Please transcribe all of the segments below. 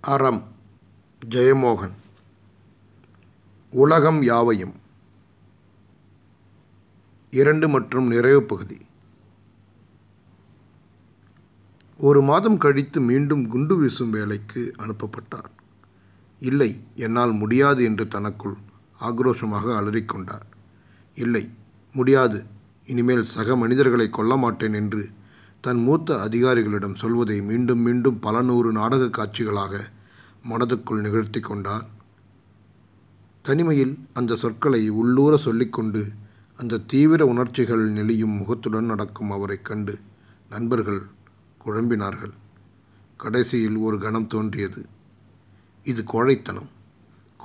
அறம் ஜெயமோகன். உலகம் யாவையும். இரண்டு மற்றும் நிறைவு பகுதி. ஒரு மாதம் கழித்து மீண்டும் குண்டு வீசும் வேலைக்கு அனுப்பப்பட்டார். இல்லை என்னால் முடியாது என்று தனக்குள் ஆக்ரோஷமாக அலறிக்கொண்டார். இல்லை முடியாது. இனிமேல் சக மனிதர்களை கொல்ல மாட்டேன் என்று தன் மூத்த அதிகாரிகளிடம் சொல்வதை மீண்டும் மீண்டும் பல நூறு நாடக காட்சிகளாக மனதுக்குள் நிகழ்த்தி கொண்டார். தனிமையில் அந்த சொற்களை உள்ளூர சொல்லிக்கொண்டு அந்த தீவிர உணர்ச்சிகள் நெளியும் முகத்துடன் நடக்கும் அவரைக் கண்டு நண்பர்கள் குழம்பினார்கள். கடைசியில் ஒரு கணம் தோன்றியது. இது கோழைத்தனம்.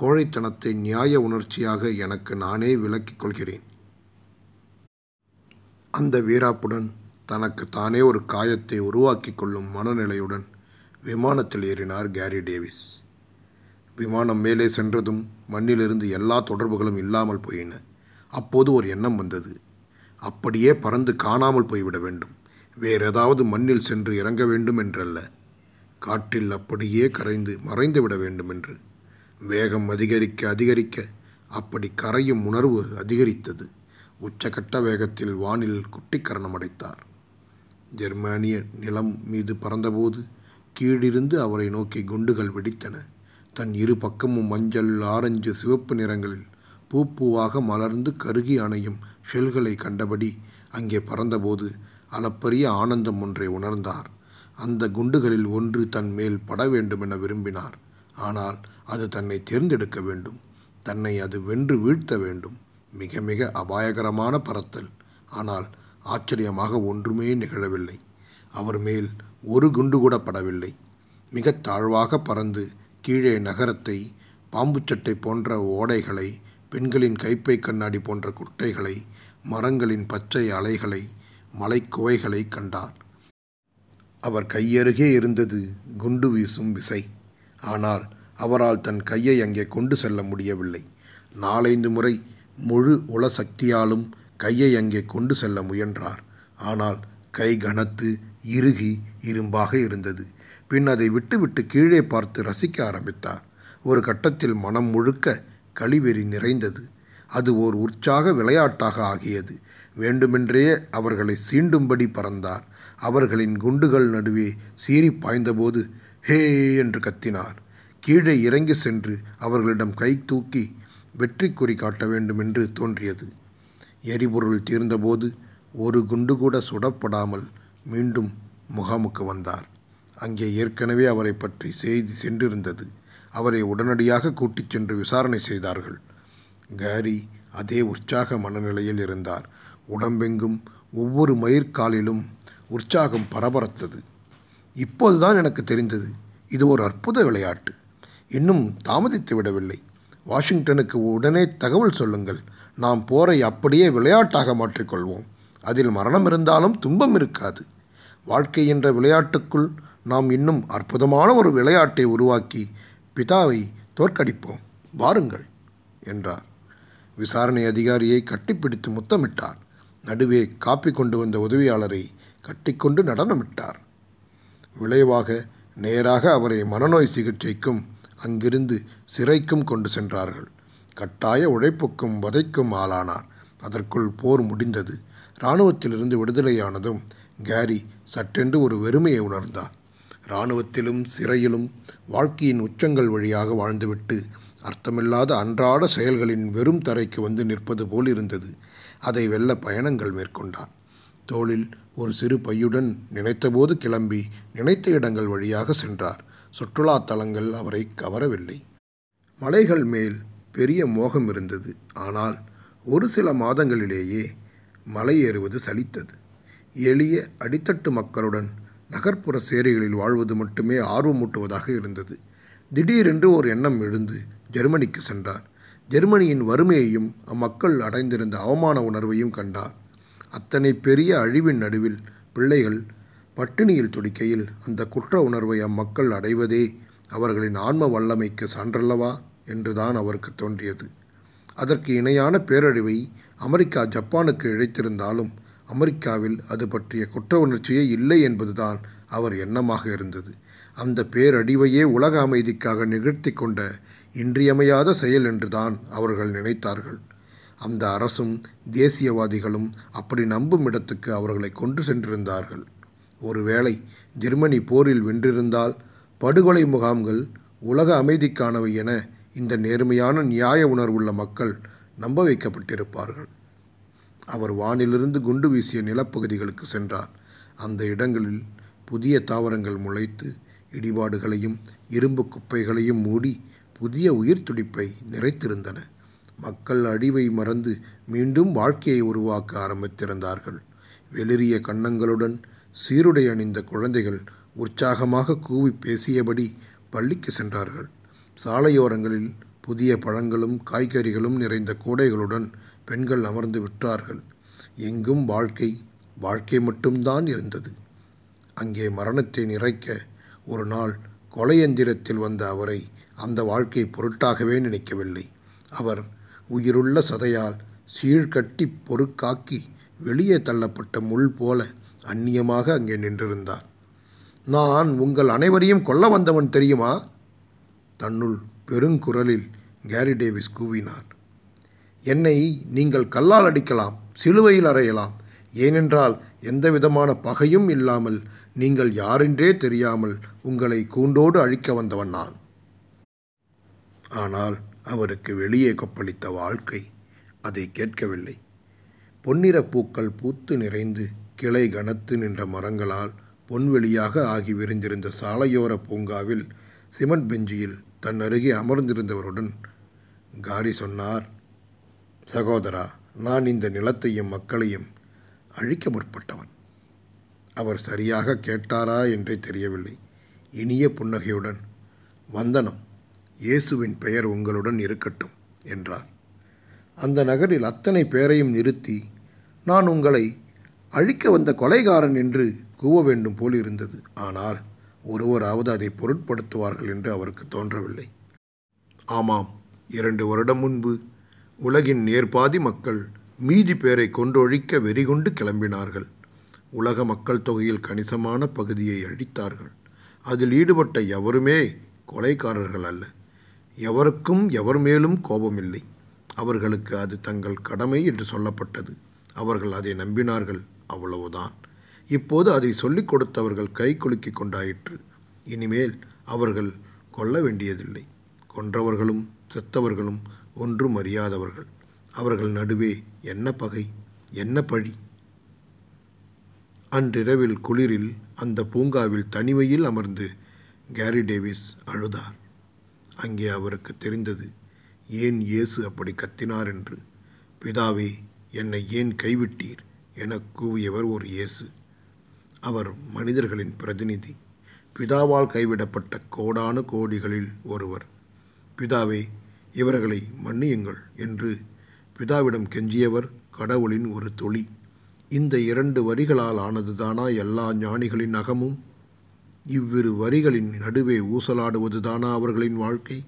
கோழைத்தனத்தை நியாய உணர்ச்சியாக எனக்கு நானே விலக்கிக் கொள்கிறேன். அந்த வீராப்புடன் தனக்கு தானே ஒரு காயத்தை உருவாக்கி கொள்ளும் மனநிலையுடன் விமானத்தில் ஏறினார் கேரி டேவிஸ். விமானம் மேலே சென்றதும் மண்ணிலிருந்து எல்லா தொடர்புகளும் இல்லாமல் போயின. அப்போது ஒரு எண்ணம் வந்தது. அப்படியே பறந்து காணாமல் போய்விட வேண்டும். வேறு ஏதாவது மண்ணில் சென்று இறங்க வேண்டும் என்றல்ல. காற்றில் அப்படியே கரைந்து மறைந்து விட வேண்டும் என்று. வேகம் அதிகரிக்க அதிகரிக்க அப்படி கரையும் உணர்வு அதிகரித்தது. உச்சகட்ட வேகத்தில் வானில் குட்டிக்கரணம் அடைத்தார். ஜெர்மானிய நிலம் மீது பறந்தபோது கீழிருந்து அவரை நோக்கி குண்டுகள் வெடித்தன. தன் இரு பக்கமும் மஞ்சள் ஆரஞ்சு சிவப்பு நிறங்களில் பூ பூவாக மலர்ந்து கருகி அணையும் ஷெல்களை கண்டபடி அங்கே பறந்தபோது அளப்பரிய ஆனந்தம் ஒன்றை உணர்ந்தார். அந்த குண்டுகளில் ஒன்று தன் மேல் பட வேண்டுமென விரும்பினார். ஆனால் அது தன்னை தேர்ந்தெடுக்க வேண்டும். தன்னை அது வென்று வீழ்த்த வேண்டும். மிக மிக அபாயகரமான பறத்தல். ஆனால் ஆச்சரியமாக ஒன்றுமே நிகழவில்லை. அவர் மேல் ஒரு குண்டு கூட படவில்லை. மிக தாழ்வாக பறந்து கீழே நகரத்தை பாம்புச்சட்டை போன்ற ஓடைகளை பெண்களின் கைப்பை கண்ணாடி போன்ற குட்டைகளை மரங்களின் பச்சை அலைகளை மலைக்குவைகளை கண்டார். அவர் கையருகே இருந்தது குண்டு வீசும் விசை. ஆனால் அவரால் தன் கையை அங்கே கொண்டு செல்ல முடியவில்லை. நாலைந்து முறை முழு உள சக்தியாலும் கையை அங்கே கொண்டு செல்ல முயன்றார். ஆனால் கை கனத்து இறுகி இரும்பாக இருந்தது. பின் அதை விட்டுவிட்டு கீழே பார்த்து ரசிக்க ஆரம்பித்தார். ஒரு கட்டத்தில் மனம் முழுக்க கழிவெறி நிறைந்தது. அது ஓர் உற்சாக விளையாட்டாக ஆகியது. வேண்டுமென்றே அவர்களை சீண்டும்படி பறந்தார். அவர்களின் குண்டுகள் நடுவே சீறி பாய்ந்தபோது ஹே என்று கத்தினார். கீழே இறங்கி சென்று அவர்களிடம் கை தூக்கி வெற்றி குறி காட்ட வேண்டுமென்று தோன்றியது. எரிபொருள் தீர்ந்தபோது ஒரு குண்டு கூட சுடப்படாமல் மீண்டும் முகாமுக்கு வந்தார். அங்கே ஏற்கனவே அவரை பற்றி செய்தி சென்றிருந்தது. அவரை உடனடியாக கூட்டிச் சென்று விசாரணை செய்தார்கள். கேரி அதே உற்சாக மனநிலையில் இருந்தார். உடம்பெங்கும் ஒவ்வொரு மயிர்காலிலும் உற்சாகம் பரபரத்தது. இப்போதுதான் எனக்கு தெரிந்தது இது ஒரு அற்புத விளையாட்டு. இன்னும் தாமதித்து விடவில்லை வாஷிங்டனுக்கு உடனே தகவல் சொல்லுங்கள். நாம் போரை அப்படியே விளையாட்டாக மாற்றிக்கொள்வோம். அதில் மரணம் இருந்தாலும் துன்பம் இருக்காது. வாழ்க்கை என்ற விளையாட்டுக்குள் நாம் இன்னும் அற்புதமான ஒரு விளையாட்டை உருவாக்கி பிதாவை தோற்கடிப்போம். வாருங்கள் என்றார். விசாரணை அதிகாரியை கட்டிப்பிடித்து முத்தமிட்டார். நடுவே காப்பி கொண்டு வந்த உதவியாளரை கட்டிக்கொண்டு நடனமிட்டார். விளைவாக நேராக அவரை மனநோய் சிகிச்சைக்கும் அங்கிருந்து சிறைக்கும் கொண்டு சென்றார்கள். கட்டாய உழைப்புக்கும் வதைக்கும் ஆளானார். அதற்குள் போர் முடிந்தது. இராணுவத்திலிருந்து விடுதலையானதும் கேரி சட்டென்று ஒரு வெறுமையை உணர்ந்தார். இராணுவத்திலும் சிறையிலும் வாழ்க்கையின் உச்சங்கள் வழியாக வாழ்ந்துவிட்டு அர்த்தமில்லாத அன்றாட செயல்களின் வெறும் தரைக்கு வந்து நிற்பது போல் இருந்தது. அதை வெல்ல பயணங்கள் மேற்கொண்டார். தோளில் ஒரு சிறு பையுடன் நினைத்தபோது கிளம்பி நினைத்த இடங்கள் வழியாக சென்றார். சுற்றுலா தலங்கள் அவரை கவரவில்லை. மலைகள் மேல் பெரிய மோகம் இருந்தது. ஆனால் ஒரு சில மாதங்களிலேயே மலை ஏறுவது சலித்தது. எளிய அடித்தட்டு மக்களுடன் நகர்ப்புற சேரிகளில் வாழ்வது மட்டுமே ஆர்வமூட்டுவதாக இருந்தது. திடீரென்று ஒரு எண்ணம் எழுந்து ஜெர்மனிக்கு சென்றார். ஜெர்மனியின் வறுமையையும் அம்மக்கள் அடைந்திருந்த அவமான உணர்வையும் கண்டார். அத்தனை பெரிய அழிவின் நடுவில் பிள்ளைகள் பட்டினியில் துடிக்கையில் அந்த குற்ற உணர்வை அம்மக்கள் அடைவதே அவர்களின் ஆன்ம வல்லமைக்கு சான்றல்லவா? என்றுதான் அவருக்கு தோன்றியது. அதற்கு இணையான பேரழிவை அமெரிக்கா ஜப்பானுக்கு இழைத்திருந்தாலும் அமெரிக்காவில் அது பற்றிய குற்ற உணர்ச்சியே இல்லை என்பதுதான் அவர் எண்ணமாக இருந்தது. அந்த பேரடிவையே உலக அமைதிக்காக நிகழ்த்தி கொண்ட இன்றியமையாத செயல் என்றுதான் அவர்கள் நினைத்தார்கள். அந்த அரசும் தேசியவாதிகளும் அப்படி நம்பும் இடத்துக்கு அவர்களை கொண்டு சென்றிருந்தார்கள். ஒருவேளை ஜெர்மனி போரில் வென்றிருந்தால் படுகொலை முகாம்கள் உலக அமைதிக்கானவை என இந்த நேர்மையான நியாய உணர்வுள்ள மக்கள் நம்ப வைக்கப்பட்டிருப்பார்கள். அவர் வானிலிருந்து குண்டு வீசிய நிலப்பகுதிகளுக்கு சென்றார். அந்த இடங்களில் புதிய தாவரங்கள் முளைத்து இடிபாடுகளையும் இரும்பு குப்பைகளையும் மூடி புதிய உயிர் துடிப்பை நிறைத்திருந்தன. மக்கள் அழிவை மறந்து மீண்டும் வாழ்க்கையை உருவாக்க ஆரம்பித்திருந்தார்கள். வெளிரிய கன்னங்களுடன் சீருடை அணிந்த குழந்தைகள் உற்சாகமாக கூவி பேசியபடி பள்ளிக்கு சென்றார்கள். சாலையோரங்களில் புதிய பழங்களும் காய்கறிகளும் நிறைந்த கூடைகளுடன் பெண்கள் அமர்ந்து விட்டார்கள். எங்கும் வாழ்க்கை வாழ்க்கை மட்டும்தான் இருந்தது. அங்கே மரணத்தை நிறைக்க ஒரு நாள் கொலையந்திரத்தில் வந்த அவரை அந்த வாழ்க்கை பொருட்டாகவே நினைக்கவில்லை. அவர் உயிருள்ள சதையால் சீழ்கட்டி பொறுக்காக்கி வெளியே தள்ளப்பட்ட முள் போல அந்நியமாக அங்கே நின்றிருந்தார். நான் உங்கள் அனைவரையும் கொல்ல வந்தவன் தெரியுமா? தன்னுள் பெருங்குரலில் கேரி டேவிஸ் கூவினார். என்னை நீங்கள் கல்லால் அடிக்கலாம் சிலுவையில் அறையலாம். ஏனென்றால் எந்தவிதமான பகையும் இல்லாமல் நீங்கள் யாரென்றே தெரியாமல் உங்களை கூண்டோடு அழிக்க வந்தவன் நான். ஆனால் அவருக்கு வெளியே கொப்பளித்த வாழ்க்கை அதை கேட்கவில்லை. பொன்னிற பூக்கள் பூத்து நிறைந்து கிளை கனத்து நின்ற மரங்களால் பொன்வெளியாக ஆகி விரிந்திருந்த சாலையோர பூங்காவில் சிமெண்ட் பெஞ்சியில் தன் அருகே அமர்ந்திருந்தவருடன் காரி சொன்னார் சகோதரா நான் இந்த நிலத்தையும் மக்களையும் அழிக்க முற்பட்டவன். அவர் சரியாக கேட்டாரா என்றே தெரியவில்லை. இனிய புன்னகையுடன் வந்தனம் இயேசுவின் பெயர் உங்களுடன் இருக்கட்டும் என்றார். அந்த நகரில் அத்தனை பேரையும் நிறுத்தி நான் உங்களை அழிக்க வந்த கொலைகாரன் என்று கூவ வேண்டும் போல் இருந்தது ஆனால் ஒருவராவது அதை பொருட்படுத்துவார்கள் என்று அவருக்கு தோன்றவில்லை. ஆமாம் இரண்டு வருடம் முன்பு உலகின் நேர்பாதி மக்கள் மீதி பேரை கொன்றொழிக்க வெறிகொண்டு கிளம்பினார்கள். உலக மக்கள் தொகையில் கணிசமான பகுதியை அழித்தார்கள். அதில் ஈடுபட்ட எவருமே கொலைக்காரர்கள் அல்ல. எவருக்கும் எவர் மேலும் கோபமில்லை. அவர்களுக்கு அது தங்கள் கடமை என்று சொல்லப்பட்டது. அவர்கள் அதை நம்பினார்கள். அவ்வளவுதான். இப்போது அதை சொல்லிக் கொடுத்தவர்கள் கை குலுக்கி கொண்டாயிற்று. இனிமேல் அவர்கள் கொல்ல வேண்டியதில்லை. கொன்றவர்களும் செத்தவர்களும் ஒன்றும் அறியாதவர்கள். அவர்கள் நடுவே என்ன பகை? என்ன பழி? அன்றிரவில் குளிரில் அந்த பூங்காவில் தனிமையில் அமர்ந்து கேரி டேவிஸ் அழுதார். அங்கே அவருக்கு தெரிந்தது ஏன் இயேசு அப்படி கத்தினார் என்று? பிதாவே என்னை ஏன் கைவிட்டீர்? என கூவியவர் ஒரு இயேசு. அவர் மனிதர்களின் பிரதிநிதி. பிதாவால் கைவிடப்பட்ட கோடானு கோடிகளில் ஒருவர். பிதாவே இவர்களை மன்னியுங்கள் என்று பிதாவிடம் கெஞ்சியவர் கடவுளின் ஒரு தொழி இந்த இரண்டு வரிகளால் ஆனதுதானா எல்லா ஞானிகளின் அகமும்? இவ்விரு வரிகளின் நடுவே ஊசலாடுவதுதானா அவர்களின் வாழ்க்கை?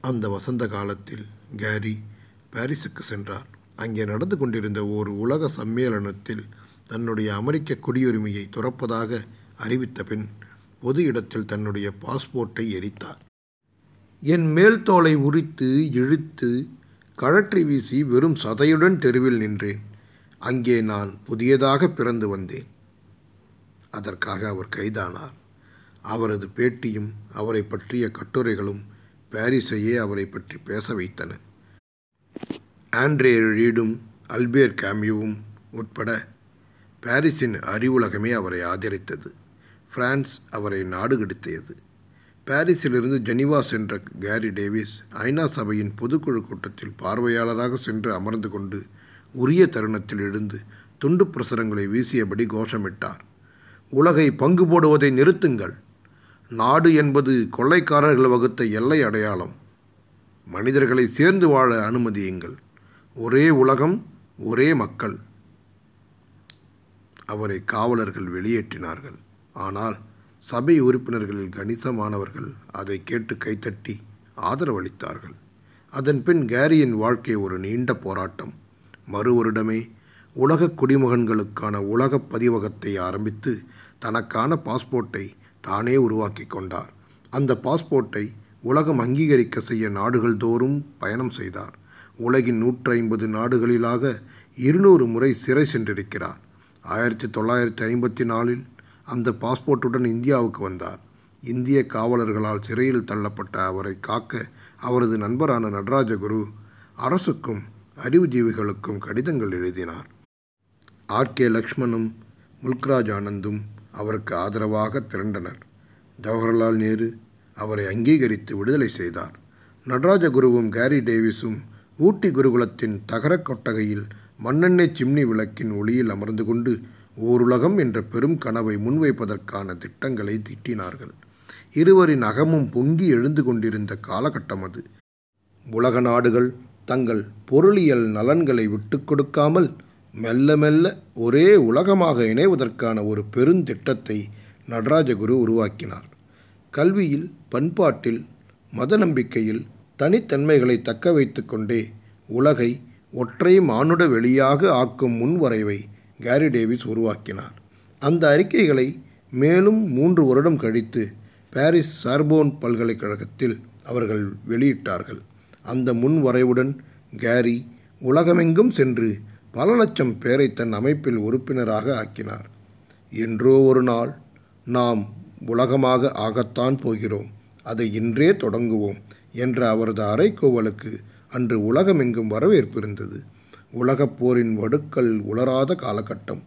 அந்த வசந்த காலத்தில் கேரி பாரிஸுக்கு சென்றார். அங்கே நடந்து கொண்டிருந்த ஒரு உலக சம்மேளனத்தில் தன்னுடைய அமெரிக்க குடியுரிமையை துறப்பதாக அறிவித்த பின் பொது இடத்தில் தன்னுடைய பாஸ்போர்ட்டை எரித்தார். என் மேல் தோலை உரித்து இழுத்து கழற்றி வீசி வெறும் சதையுடன் தெருவில் நின்றேன். அங்கே நான் புதியதாக பிறந்து வந்தேன். அதற்காக அவர் கைதானார். அவரது பேட்டியும் அவரை பற்றிய கட்டுரைகளும் பாரிஸையே அவரை பற்றி பேச வைத்தன. ஆண்ட்ரே ரீடும் அல்பேர் கேமியுவும் உட்பட பாரிஸின் அறிவுலகமே அவரை ஆதரித்தது. பிரான்ஸ் அவரை நாடு கடத்தியது. பாரிஸிலிருந்து ஜெனிவா சென்ற கேரி டேவிஸ் ஐநா சபையின் பொதுக்குழு கூட்டத்தில் பார்வையாளராக சென்று அமர்ந்து கொண்டு உரிய தருணத்தில் எழுந்து துண்டு பிரசுரங்களை வீசியபடி கோஷமிட்டார். உலகை பங்கு போடுவதை நிறுத்துங்கள். நாடு என்பது கொள்ளைக்காரர்கள் வகுத்த எல்லை அடையாளம். மனிதர்களை சேர்ந்து வாழ அனுமதியுங்கள். ஒரே உலகம் ஒரே மக்கள். அவரை காவலர்கள் வெளியேற்றினார்கள். ஆனால் சபை உறுப்பினர்களில் கணிசமானவர்கள் அதை கேட்டு கைத்தட்டி ஆதரவளித்தார்கள். அதன் பின் கேரியின் வாழ்க்கை ஒரு நீண்ட போராட்டம். மறு வருடமே உலக குடிமகன்களுக்கான உலக பதிவகத்தை ஆரம்பித்து தனக்கான பாஸ்போர்ட்டை தானே உருவாக்கி கொண்டார். அந்த பாஸ்போர்ட்டை உலகம் அங்கீகரிக்க செய்ய நாடுகள் தோறும் பயணம் செய்தார். உலகின் நூற்றி ஐம்பது நாடுகளிலாக இருநூறு முறை சிறை சென்றிருக்கிறார். ஆயிரத்தி தொள்ளாயிரத்தி ஐம்பத்தி நாலில் அந்த பாஸ்போர்ட்டுடன் இந்தியாவுக்கு வந்தார். இந்திய காவலர்களால் சிறையில் தள்ளப்பட்ட அவரை காக்க அவரது நண்பரான நடராஜகுரு அரசுக்கும் அறிவுஜீவிகளுக்கும் கடிதங்கள் எழுதினார். ஆர். கே. லக்ஷ்மணும் முல்க்ராஜ் ஆனந்தும் அவருக்கு ஆதரவாக திரண்டனர். ஜவஹர்லால் நேரு அவரை அங்கீகரித்து விடுதலை செய்தார். நடராஜகுருவும் கேரி டேவிஸும் ஊட்டி குருகுலத்தின் தகரக் கொட்டகையில் மண்ணெண்ணெய் சிம்னி விளக்கின் ஒளியில் அமர்ந்து கொண்டு ஓருலகம் என்ற பெரும் கனவை முன்வைப்பதற்கான திட்டங்களை திட்டினார்கள். இருவரின் அகமும் பொங்கி எழுந்து கொண்டிருந்த காலகட்டம் அது. உலக நாடுகள் தங்கள் பொருளியல் நலன்களை விட்டு கொடுக்காமல் மெல்ல மெல்ல ஒரே உலகமாக இணைவதற்கான ஒரு பெருந்திட்டத்தை நடராஜகுரு உருவாக்கினார். கல்வியில் பண்பாட்டில் மத நம்பிக்கையில் தனித்தன்மைகளை தக்க வைத்து கொண்டே உலகை ஒற்றை மானுட வெளியாக ஆக்கும் முன்வரைவை கேரி டேவிஸ் உருவாக்கினார். அந்த அறிக்கைகளை மேலும் மூன்று வருடம் கழித்து பாரிஸ் சார்போன் பல்கலைக்கழகத்தில் அவர்கள் வெளியிட்டார்கள். அந்த முன்வரைவுடன் கேரி உலகமெங்கும் சென்று பல லட்சம் பேரை தன் அமைப்பில் உறுப்பினராக ஆக்கினார். என்றோ ஒரு நாள் நாம் உலகமாக ஆகத்தான் போகிறோம். அதை இன்றே தொடங்குவோம் என்ற அவரது அறைகூவலுக்கு அன்று உலகமெங்கும் வரவேற்பு இருந்தது. உலகப் போரின் வடுக்கள் உலராத காலகட்டம்.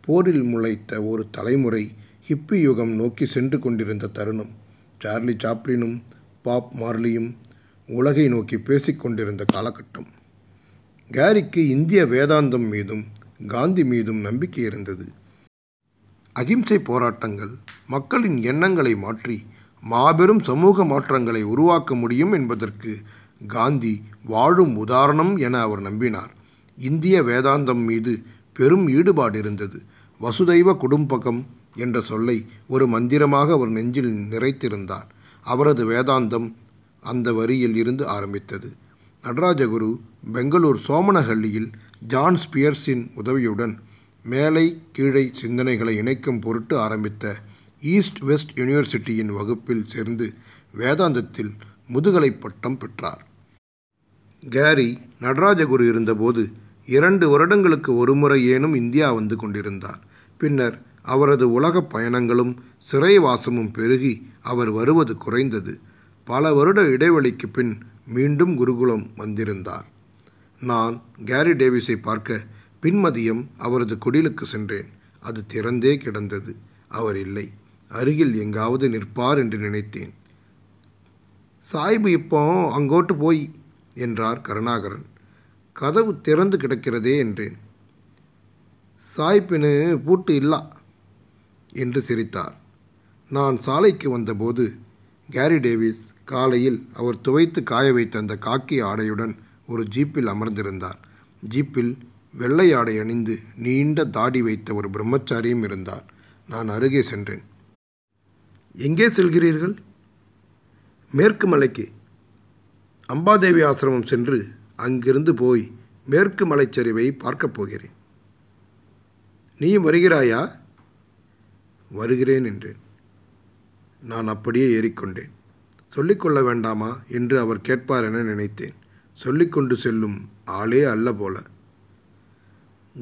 போரில் முளைத்த ஒரு தலைமுறை ஹிப்பி யுகம் நோக்கி சென்று கொண்டிருந்த தருணம். சார்லி சாப்ளினும் பாப் மார்லியும் உலகை நோக்கி பேசிக்கொண்டிருந்த காலகட்டம். கேரிக்கு இந்திய வேதாந்தம் மீதும் காந்தி மீதும் நம்பிக்கை இருந்தது. அகிம்சை போராட்டங்கள் மக்களின் எண்ணங்களை மாற்றி மாபெரும் சமூக மாற்றங்களை உருவாக்க முடியும் என்பதற்கு காந்தி வாழும் உதாரணம் என அவர் நம்பினார். இந்திய வேதாந்தம் மீது பெரும் ஈடுபாடு இருந்தது வசுதைவ குடும்பகம் என்ற சொல்லை ஒரு மந்திரமாக அவர் நெஞ்சில் நிறைத்திருந்தார். அவரது வேதாந்தம் அந்த வரியில் இருந்து ஆரம்பித்தது. நடராஜகுரு பெங்களூர் சோமனஹள்ளியில் ஜான் ஸ்பியர்ஸின் உதவியுடன் மேலை கீழை சிந்தனைகளை இணைக்கும் பொருட்டு ஆரம்பித்த ஈஸ்ட் வெஸ்ட் யூனிவர்சிட்டியின் வகுப்பில் சேர்ந்து வேதாந்தத்தில் முதுகலை பட்டம் பெற்றார். கேரி நடராஜகுரு இருந்தபோது இரண்டு வருடங்களுக்கு ஒருமுறை ஏனும் இந்தியா வந்து கொண்டிருந்தார். பின்னர் அவரது உலகப் பயணங்களும் சிறைவாசமும் பெருகி அவர் வருவது குறைந்தது. பல வருட இடைவெளிக்கு பின் மீண்டும் குருகுலம் வந்திருந்தார். நான் கேரி டேவிஸை பார்க்க பின்மதியம் அவரது குடிலுக்கு சென்றேன். அது திறந்தே கிடந்தது. அவர் இல்லை. அருகில் எங்காவது நிற்பார் என்று நினைத்தேன். சாய்பு இப்போ அங்கோட்டு போய் என்றார் கருணாகரன். கதவு திறந்து கிடக்கிறதே என்றேன். சாய்ப்பினு பூட்டு இல்லா என்று சிரித்தார். நான் சாலைக்கு வந்தபோது கேரி டேவிஸ் காலையில் அவர் துவைத்து காய வைத்த அந்த காக்கி ஆடையுடன் ஒரு ஜீப்பில் அமர்ந்திருந்தார். ஜீப்பில் வெள்ளை ஆடை அணிந்து நீண்ட தாடி வைத்த ஒரு பிரம்மச்சாரியும் இருந்தார். நான் அருகே சென்றேன். எங்கே செல்கிறீர்கள்? மேற்கு மலைக்கு. அம்பாதேவி ஆசிரமம் சென்று அங்கிருந்து போய் மேற்கு மலைச்சரிவை பார்க்கப் போகிறேன். நீயும் வருகிறாயா? வருகிறேன் என்றேன். நான் அப்படியே ஏறிக்கொண்டேன். சொல்லிக்கொள்ள வேண்டாமா என்று அவர் கேட்பார் என நினைத்தேன். சொல்லிக்கொண்டு செல்லும் ஆளே அல்ல போல.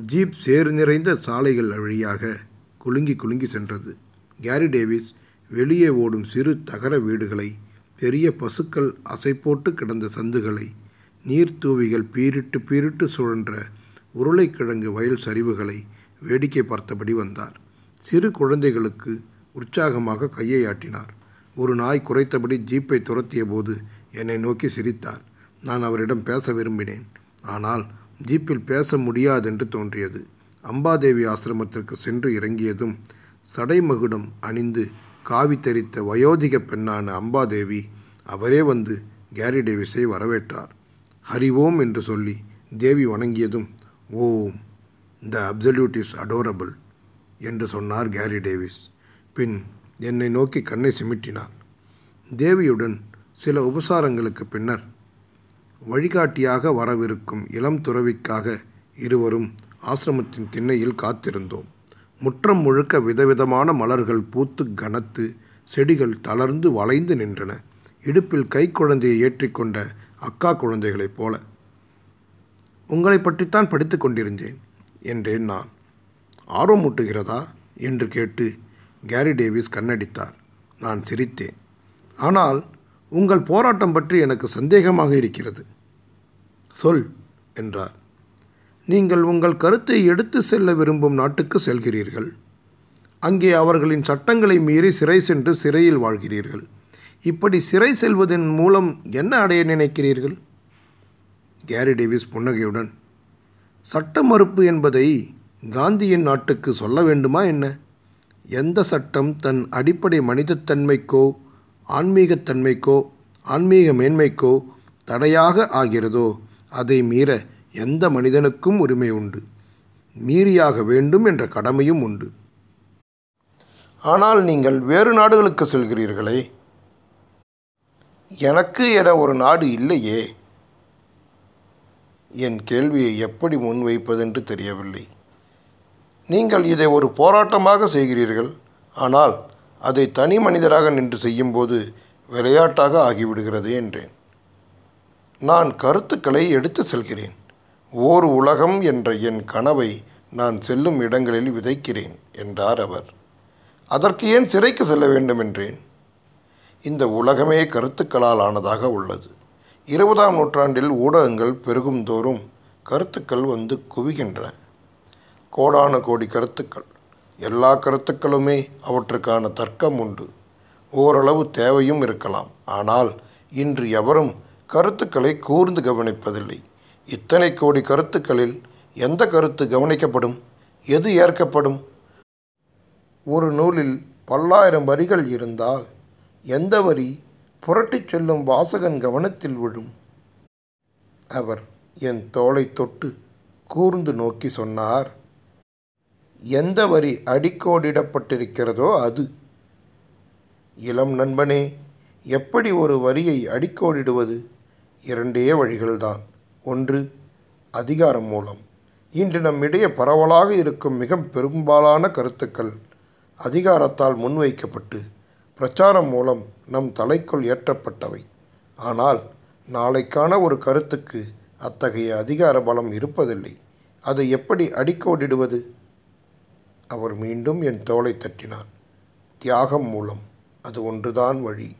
ஜீப் சேறு நிறைந்த சாலைகள் வழியாக குலுங்கி குலுங்கி சென்றது. கேரி டேவிஸ் வெளியே ஓடும் சிறு தகர வீடுகளை பெரிய பசுக்கள் அசை போட்டு கிடந்த சந்துகளை நீர்த்தூவிகள் பீரிட்டு பீரிட்டு சுழன்ற உருளைக்கிழங்கு வயல் சரிவுகளை வேடிக்கை பார்த்தபடி வந்தார். சிறு குழந்தைகளுக்கு உற்சாகமாக கையை ஆட்டினார். ஒரு நாய் குறைத்தபடி ஜீப்பை துரத்திய போது என்னை நோக்கி சிரித்தார். நான் அவரிடம் பேச விரும்பினேன். ஆனால் ஜீப்பில் பேச முடியாதென்று தோன்றியது. அம்பாதேவி ஆசிரமத்திற்கு சென்று இறங்கியதும் சடைமகுடம் அணிந்து காவி தெரித்த வயோதிக பெண்ணான அம்பாதேவி அவரே வந்து கேரி டேவிஸை வரவேற்றார். ஹரிவோம் என்று சொல்லி தேவி வணங்கியதும் Om the absolute is adorable என்று சொன்னார் கேரி டேவிஸ். பின் என்னை நோக்கி கண்ணை சிமிட்டினார். தேவியுடன் சில உபசாரங்களுக்கு பின்னர் வழிகாட்டியாக வரவிருக்கும் இளம் துறவிக்காக இருவரும் ஆசிரமத்தின் திண்ணையில் காத்திருந்தோம். முற்றம் முழுக்க விதவிதமான மலர்கள் பூத்து கனத்து செடிகள் தளர்ந்து வளைந்து நின்றன. இடுப்பில் கைக்குழந்தையை ஏற்றிக்கொண்ட அக்கா குழந்தைகளைப் போல. உங்களை பற்றித்தான் படித்து கொண்டிருந்தேன் என்றேன் நான். ஆர்வமூட்டுகிறதா என்று கேட்டு கேரி டேவிஸ் கண்ணடித்தார். நான் சிரித்தேன். ஆனால் உங்கள் போராட்டம் பற்றி எனக்கு சந்தேகமாக இருக்கிறது. சொல் என்றார். நீங்கள் உங்கள் கருத்தை எடுத்து செல்ல விரும்பும் நாட்டுக்கு செல்கிறீர்கள். அங்கே அவர்களின் சட்டங்களை மீறி சிறை சென்று சிறையில் வாழ்கிறீர்கள். இப்படி சிறை செல்வதன் மூலம் என்ன அடைய நினைக்கிறீர்கள்? கேரி டேவிஸ் புன்னகையுடன் சட்ட மறுப்பு என்பதை காந்தியின் நாட்டுக்கு சொல்ல வேண்டுமா என்ன? எந்த சட்டம் தன் அடிப்படை மனிதத்தன்மைக்கோ ஆன்மீகத்தன்மைக்கோ ஆன்மீக மேன்மைக்கோ தடையாக ஆகிறதோ அதை மீற எந்த மனிதனுக்கும் உரிமை உண்டு. மீறியாக வேண்டும் என்ற கடமையும் உண்டு. ஆனால் நீங்கள் வேறு நாடுகளுக்கு செல்கிறீர்களே. எனக்கு என ஒரு நாடு இல்லையே. என் கேள்வியை எப்படி முன்வைப்பதென்று தெரியவில்லை. நீங்கள் இதை ஒரு போராட்டமாக செய்கிறீர்கள். ஆனால் அதை தனி மனிதராக நின்று செய்யும்போது விளையாட்டாக ஆகிவிடுகிறது என்றேன். நான் கருத்துக்களை எடுத்து செல்கிறேன். ஓர் உலகம் என்ற என் கனவை நான் செல்லும் இடங்களில் விதைக்கிறேன் என்றார் அவர். அதற்கு ஏன் சிறைக்கு செல்ல வேண்டும் என்றேன்? இந்த உலகமே கருத்துக்களால் ஆனதாக உள்ளது. இருபதாம் நூற்றாண்டில் ஊடகங்கள் பெருகும் தோறும் கருத்துக்கள் வந்து குவிகின்றன. கோடான கோடி கருத்துக்கள். எல்லா கருத்துக்களுமே அவற்றுக்கான தர்க்கம் உண்டு. ஓரளவு தேவையும் இருக்கலாம். ஆனால் இன்று எவரும் கருத்துக்களை கூர்ந்து கவனிப்பதில்லை. இத்தனை கோடி கருத்துக்களில் எந்த கருத்து கவனிக்கப்படும்? எது ஏற்கப்படும்? ஒரு நூலில் பல்லாயிரம் வரிகள் இருந்தால் எந்த வரி புரட்டிச் செல்லும் வாசகன் கவனத்தில் விழும்? அவர் என் தோளை தொட்டு கூர்ந்து நோக்கி சொன்னார். எந்த வரி அடிக்கோடிடப்பட்டிருக்கிறதோ அது. இளம் நண்பனே எப்படி ஒரு வரியை அடிக்கோடிடுவது? இரண்டே வழிகள்தான். ஒன்று அதிகாரம் மூலம். இன்று நம்மிடையே பரவலாக இருக்கும் மிக பெரும்பாலான கருத்துக்கள் அதிகாரத்தால் முன்வைக்கப்பட்டு பிரச்சாரம் மூலம் நம் தலைக்குள் ஏற்றப்பட்டவை. ஆனால் நாளைக்கான ஒரு கருத்துக்கு அத்தகைய அதிகார பலம் இருப்பதில்லை. அதை எப்படி அடிக்கோடிடுவது? அவர் மீண்டும் என் தோலை தட்டினார். தியாகம் மூலம். அது ஒன்றுதான் வழி.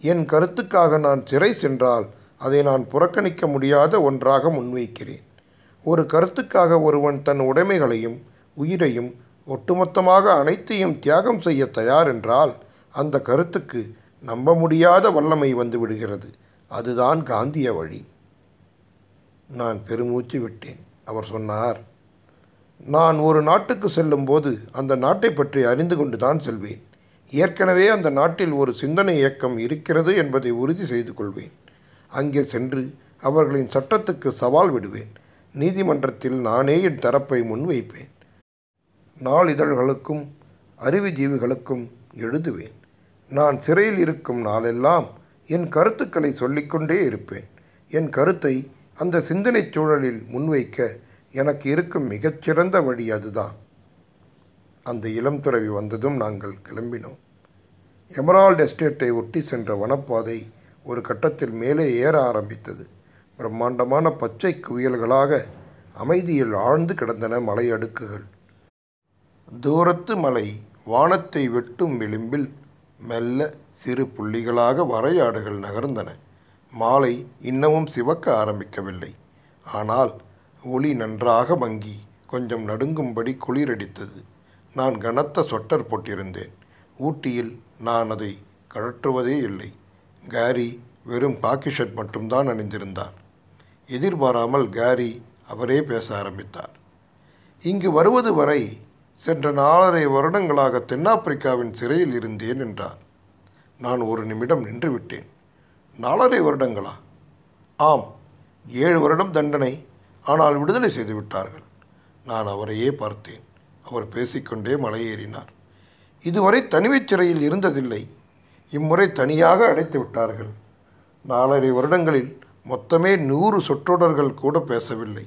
என் கருத்துக்காக நான் சிறை சென்றால் அதை நான் புறக்கணிக்க முடியாத ஒன்றாக முன்வைக்கிறேன். ஒரு கருத்துக்காக ஒருவன் தன் உடைமைகளையும் உயிரையும் ஒட்டுமொத்தமாக அனைத்தையும் தியாகம் செய்ய தயார் என்றால் அந்த கருத்துக்கு நம்ப முடியாத வல்லமை வந்து விடுகிறது. அதுதான் காந்திய வழி. நான் பெருமூச்சு விட்டேன். அவர் சொன்னார் நான் ஒரு நாட்டுக்கு செல்லும்போது அந்த நாட்டை பற்றி அறிந்து கொண்டு தான் செல்வேன். ஏற்கனவே அந்த நாட்டில் ஒரு சிந்தனை இயக்கம் இருக்கிறது என்பதை உறுதி செய்து கொள்வேன். அங்கே சென்று அவர்களின் சட்டத்துக்கு சவால் விடுவேன். நீதிமன்றத்தில் நானே என் தரப்பை முன்வைப்பேன். நாளிதழ்களுக்கும் அறிவுஜீவிகளுக்கும் எழுதுவேன். நான் சிறையில் இருக்கும் நாளெல்லாம் என் கருத்துக்களை சொல்லிக்கொண்டே இருப்பேன். என் கருத்தை அந்த சிந்தனைச் சூழலில் முன்வைக்க எனக்கு இருக்கும் மிகச்சிறந்த வழி அதுதான். அந்த இளம் துறவி வந்ததும் நாங்கள் கிளம்பினோம். எமரால்டு எஸ்டேட்டை ஒட்டி சென்ற வனப்பாதை ஒரு கட்டத்தில் மேலே ஏற ஆரம்பித்தது. பிரம்மாண்டமான பச்சை குவியல்களாக அமைதியில் ஆழ்ந்து கிடந்தன மலை அடுக்குகள். தூரத்து மலை வானத்தை வெட்டும் விளிம்பில் மெல்ல சிறு புள்ளிகளாக வரையாடுகள் நகர்ந்தன. மாலை இன்னமும் சிவக்க ஆரம்பிக்கவில்லை. ஆனால் ஒளி நன்றாக மங்கி கொஞ்சம் நடுங்கும்படி குளிரடித்தது. நான் கனத்த சொட்டர் போட்டிருந்தேன். ஊட்டியில் நான் அதை கழற்றுவதே இல்லை. கேரி வெறும் காக்கி ஷர்ட் மட்டும்தான் அணிந்திருந்தார். எதிர்பாராமல் கேரி அவரே பேச ஆரம்பித்தார். இங்கு வருவது வரை சென்ற நாலரை வருடங்களாக தென்னாப்பிரிக்காவின் சிறையில் இருந்தேன் என்றார் நான் ஒரு நிமிடம் நின்றுவிட்டேன். நாலரை வருடங்களா? ஆம் ஏழு வருடம் தண்டனை. ஆனால் விடுதலை செய்து விட்டார்கள். நான் அவரையே பார்த்தேன். அவர் பேசிக்கொண்டே மலையேறினார். இதுவரை தனிமைச் சிறையில் இருந்ததில்லை. இம்முறை தனியாக அடைத்து விட்டார்கள். நாலரை வருடங்களில் மொத்தமே நூறு சொற்றொடர்கள் கூட பேசவில்லை.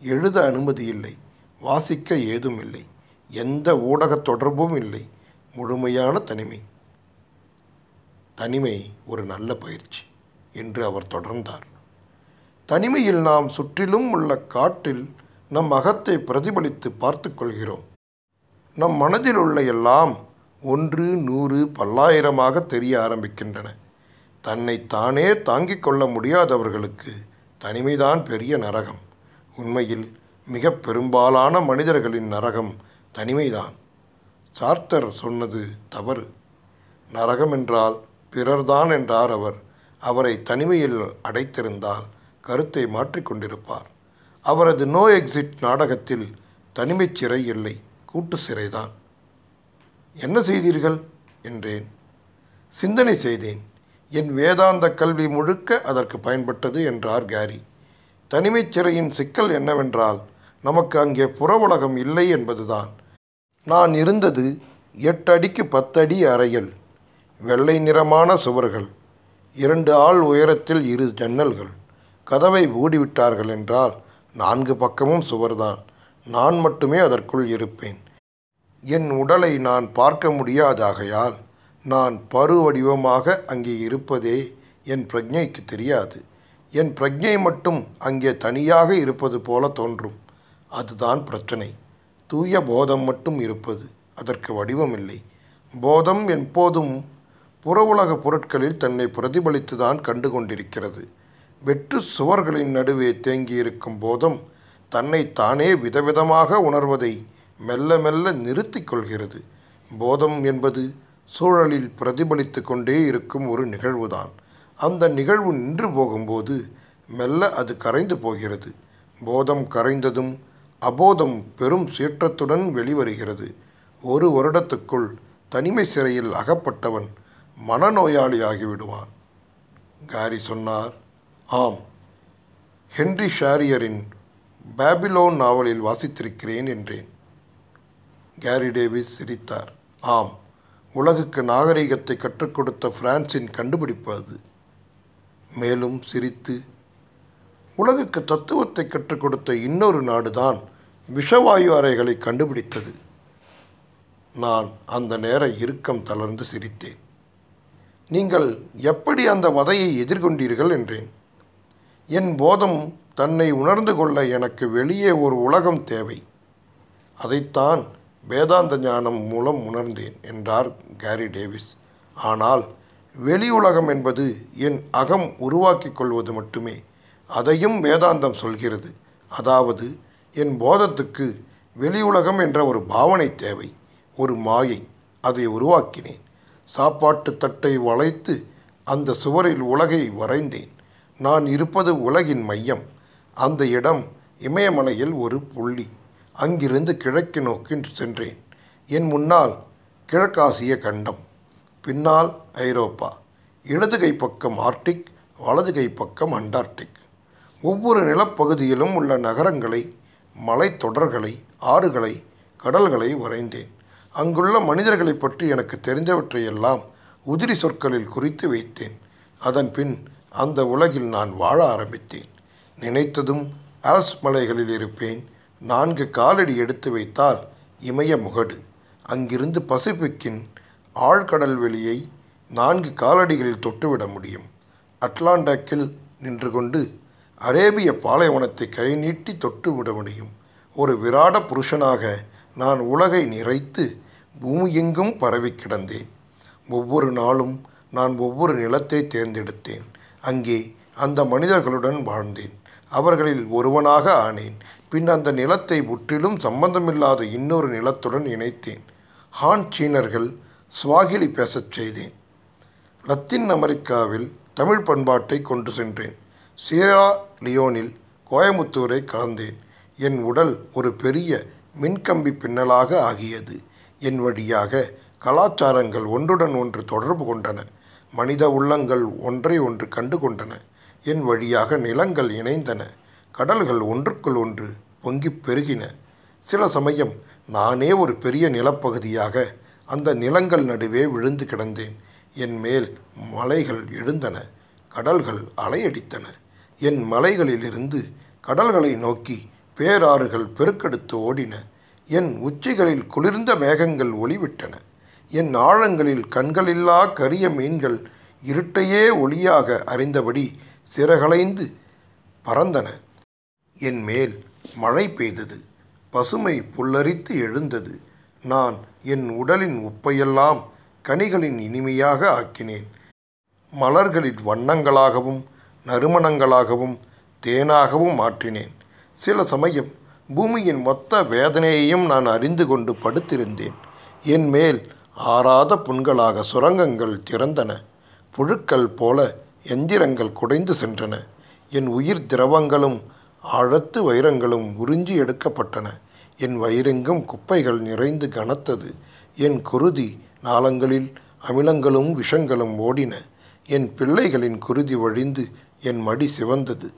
எழுத அனுமதி இல்லை. வாசிக்க ஏதும் இல்லை. எந்த ஊடக தொடர்பும் இல்லை. முழுமையான தனிமை. தனிமை ஒரு நல்ல பயிற்சி என்று அவர் தொடர்ந்தார். தனிமையில் நாம் சுற்றிலும் உள்ள காட்டில் நம் அகத்தை பிரதிபலித்து பார்த்து கொள்கிறோம். நம் மனதில் உள்ள எல்லாம் ஒன்று நூறு பல்லாயிரமாக தெரிய ஆரம்பிக்கின்றன. தன்னை தானே தாங்கிக் கொள்ள முடியாதவர்களுக்கு தனிமைதான் பெரிய நரகம். உண்மையில் மிக பெரும்பாலான மனிதர்களின் நரகம் தனிமைதான். சார்த்தர் சொன்னது தவறு. நரகம் என்றால் பிறர்தான் என்றார் அவர். அவரை தனிமையில் அடைத்திருந்தால் கருத்தை மாற்றிக்கொண்டிருப்பார் அவரது நோ எக்ஸிட் நாடகத்தில் தனிமைச் சிறை இல்லை கூட்டு சிறைதான். என்ன செய்தீர்கள்? என்றேன். சிந்தனை செய்தேன். என் வேதாந்த கல்வி முழுக்க அதற்கு பயன்பட்டது என்றார் கேரி. தனிமைச் சிறையின் சிக்கல் என்னவென்றால் நமக்கு அங்கே புற உலகம் இல்லை என்பதுதான். நான் இருந்தது எட்டு அடிக்கு பத்தடி அறையில் வெள்ளை நிறமான சுவர்கள் இரண்டு ஆள் உயரத்தில் இரு ஜன்னல்கள். கதவை மூடிவிட்டார்கள் என்றால் நான்கு பக்கமும் சுவர்தான். நான் மட்டுமே அதற்குள் இருப்பேன். என் உடலை நான் பார்க்க முடியாதாகையால் நான் பருவடிவமாக அங்கே இருப்பதே என் பிரஜைக்கு தெரியாது. என் பிரஜை மட்டும் அங்கே தனியாக இருப்பது போல தோன்றும். அதுதான் பிரச்சனை. தூய போதம் மட்டும் இருப்பது. அதற்கு வடிவமில்லை. போதம் எப்போதும் புற உலக பொருட்களில் தன்னை பிரதிபலித்துதான் கண்டு கொண்டிருக்கிறது வெற்று சுவர்களின் நடுவே தேங்கியிருக்கும் போதம் தன்னை தானே விதவிதமாக உணர்வதை மெல்ல மெல்ல நிறுத்திக் கொள்கிறது. போதம் என்பது சூழலில் பிரதிபலித்து கொண்டே இருக்கும் ஒரு நிகழ்வுதான். அந்த நிகழ்வு நின்று போகும்போது மெல்ல அது கரைந்து போகிறது. போதம் கரைந்ததும் அபோதம் பெரும் சீற்றத்துடன் வெளிவருகிறது. ஒரு வருடத்துக்குள் தனிமை சிறையில் அகப்பட்டவன் மனநோயாளியாகிவிடுவான். காரி சொன்னார் ஆம் ஹென்றி ஷாரியரின் பாபிலோன் நாவலில் வாசித்திருக்கிறேன் என்றேன். கேரி டேவிஸ் சிரித்தார். ஆம் உலகுக்கு நாகரிகத்தை கற்றுக் கொடுத்த பிரான்சின் கண்டுபிடிப்பு அது. மேலும் சிரித்து உலகுக்கு தத்துவத்தை கற்றுக் கொடுத்த இன்னொரு நாடுதான் விஷவாயு அறைகளை கண்டுபிடித்தது. நான் அந்த நேர இறுக்கம் தளர்ந்து சிரித்தேன். நீங்கள் எப்படி அந்த வதையை எதிர்கொண்டீர்கள்? என்றேன். என் போதம் தன்னை உணர்ந்து கொள்ள எனக்கு வெளியே ஒரு உலகம் தேவை. அதைத்தான் வேதாந்த ஞானம் மூலம் உணர்ந்தேன் என்றார் கேரி டேவிஸ். ஆனால் வெளி உலகம் என்பது என் அகம் உருவாக்கிக் கொள்வது மட்டுமே அதையும் வேதாந்தம் சொல்கிறது. அதாவது என் போதத்துக்கு வெளி உலகம் என்ற ஒரு பாவனை தேவை ஒரு மாயை அதை உருவாக்கினேன். சாப்பாட்டு தட்டை வளைத்து அந்த சுவரில் உலகை வரைந்தேன். நான் இருப்பது உலகின் மையம் அந்த இடம் இமயமலையில் ஒரு புள்ளி. அங்கிருந்து கிழக்கு நோக்கி சென்றேன். என் முன்னால் கிழக்காசிய கண்டம் பின்னால் ஐரோப்பா இடது கை பக்கம் ஆர்டிக் வலது கை பக்கம் அண்டார்டிக் ஒவ்வொரு நிலப்பகுதியிலும் உள்ள நகரங்களை மலைத்தொடர்களை ஆறுகளை கடல்களை வரைந்தேன். அங்குள்ள மனிதர்களை பற்றி எனக்கு தெரிந்தவற்றையெல்லாம் உதிரி சொற்களில் குறித்து வைத்தேன். அதன் பின் அந்த உலகில் நான் வாழ ஆரம்பித்தேன். நினைத்ததும் ஆல்ஸ் மலைகளில் இருப்பேன். நான்கு காலடி எடுத்து வைத்தால் இமய முகடு. அங்கிருந்து பசிபிக்கின் ஆழ்கடல் வெளியை நான்கு காலடிகளில் தொட்டுவிட முடியும். அட்லாண்டாக்கில் நின்று கொண்டு அரேபிய பாலைவனத்தை கை நீட்டி தொட்டு விட முடியும். ஒரு விராட புருஷனாக நான் உலகை நிறைத்து பூமியெங்கும் பரவி கிடந்தேன். ஒவ்வொரு நாளும் நான் ஒவ்வொரு நிலத்தை தேர்ந்தெடுத்தேன். அங்கே அந்த மனிதர்களுடன் வாழ்ந்தேன். அவர்களில் ஒருவனாக ஆனேன். பின் அந்த நிலத்தை முற்றிலும் சம்பந்தமில்லாத இன்னொரு நிலத்துடன் இணைத்தேன். ஹான் சீனர்கள் ஸ்வாகிலி பேசச் செய்தேன். லத்தீன் அமெரிக்காவில் தமிழ் பண்பாட்டை கொண்டு சென்றேன். சீரா லியோனில் கோயமுத்தூரை கலந்தேன். என் உடல் ஒரு பெரிய மின்கம்பி பின்னலாக ஆகியது. என் வழியாக கலாச்சாரங்கள் ஒன்றுடன் ஒன்று தொடர்பு கொண்டன. மனித உள்ளங்கள் ஒன்றை ஒன்று கண்டு கொண்டன. என் வழியாக நிலங்கள் இணைந்தன. கடல்கள் ஒன்றுக்குள் ஒன்று பொங்கிப் பெருகின. சில சமயம் நானே ஒரு பெரிய நிலப்பகுதியாக அந்த நிலங்கள் நடுவே விழுந்து கிடந்தேன். என் மேல் மலைகள் எழுந்தன. கடல்கள் அலையடித்தன. என் மலைகளிலிருந்து கடல்களை நோக்கி பேராறுகள் பெருக்கெடுத்து ஓடின. என் உச்சிகளில் குளிர்ந்த மேகங்கள் ஒளிவிட்டன. என் ஆழங்களில் கண்களில்லா கரிய மீன்கள் இருட்டையே ஒளியாக அறிந்தபடி சிறகலைந்து பறந்தன. என் மேல் மழை பெய்தது. பசுமை புல்லரித்து எழுந்தது. நான் என் உடலின் உப்பையெல்லாம் கனிகளின் இனிமையாக ஆக்கினேன். மலர்களின் வண்ணங்களாகவும் நறுமணங்களாகவும் தேனாகவும் மாற்றினேன் சில சமயம் பூமியின் மொத்த வேதனையையும் நான் அறிந்து கொண்டு படுத்திருந்தேன். என் மேல் ஆறாத புண்களாக சுரங்கங்கள் திறந்தன. புழுக்கள் போல எந்திரங்கள் குடைந்து சென்றன. என் உயிர் திரவங்களும் ஆழத்து வைரங்களும் உறிஞ்சி எடுக்கப்பட்டன. என் வயிறெங்கும் குப்பைகள் நிறைந்து கனத்தது. என் குருதி நாளங்களில் அமிலங்களும் விஷங்களும் ஓடின. என் பிள்ளைகளின் குருதி வழிந்து என் மடி சிவந்தது.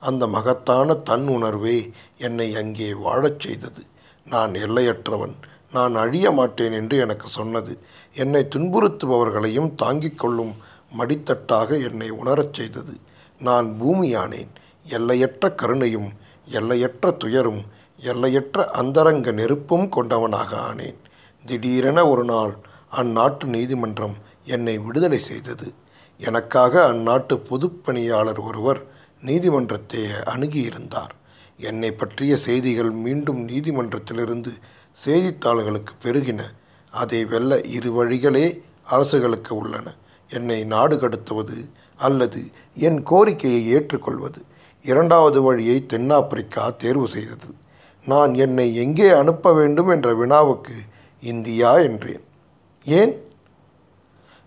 அந்த மகத்தான தன் உணர்வே என்னை அங்கே வாழச் செய்தது. நான் எல்லையற்றவன். நான் அழிய மாட்டேன் என்று எனக்கு சொன்னது. என்னை துன்புறுத்துபவர்களையும் தாங்கிக் கொள்ளும் மடித்தட்டாக என்னை உணரச் செய்தது. நான் பூமியானேன். எல்லையற்ற கருணையும் எல்லையற்ற துயரும் எல்லையற்ற அந்தரங்க நெருப்பும் கொண்டவனாக ஆனேன். திடீரென ஒரு நாள் அந்நாட்டு நீதிமன்றம் என்னை விடுதலை செய்தது. எனக்காக அந்நாட்டு பொதுப்பணியாளர் ஒருவர் நீதிமன்றத்தை அணுகியிருந்தார். என்னை பற்றிய செய்திகள் மீண்டும் நீதிமன்றத்திலிருந்து செய்தித்தாள்களுக்கு பெருகின. அதை வெல்ல இரு வழிகளே அரசுகளுக்கு உள்ளன. என்னை நாடு கடத்துவது அல்லது என் கோரிக்கையை ஏற்றுக்கொள்வது. இரண்டாவது வழியை தென்னாப்பிரிக்கா தேர்வு செய்தது. நான் என்னை எங்கே அனுப்ப வேண்டும் என்ற வினாவுக்கு இந்தியா என்றேன். ஏன்?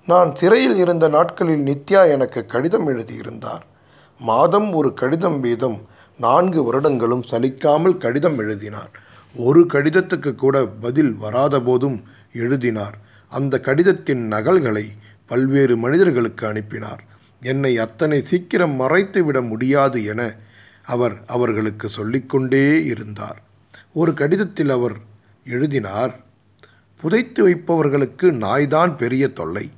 நான் சிறையில் இருந்த நாட்களில் நித்யா எனக்கு கடிதம் எழுதியிருந்தார். மாதம் ஒரு கடிதம் வீதம் நான்கு வருடங்களும் சலிக்காமல் கடிதம் எழுதினார். ஒரு கடிதத்துக்கு கூட பதில் வராத போதும் எழுதினார். அந்த கடிதத்தின் நகல்களை பல்வேறு மனிதர்களுக்கு அனுப்பினார். என்னை அத்தனை சீக்கிரம் மறைத்துவிட முடியாது என அவர் அவர்களுக்கு சொல்லிக்கொண்டே இருந்தார். ஒரு கடிதத்தில் அவர் எழுதினார் புதைத்து வைப்பவர்களுக்கு நாய்தான் பெரிய தொல்லை.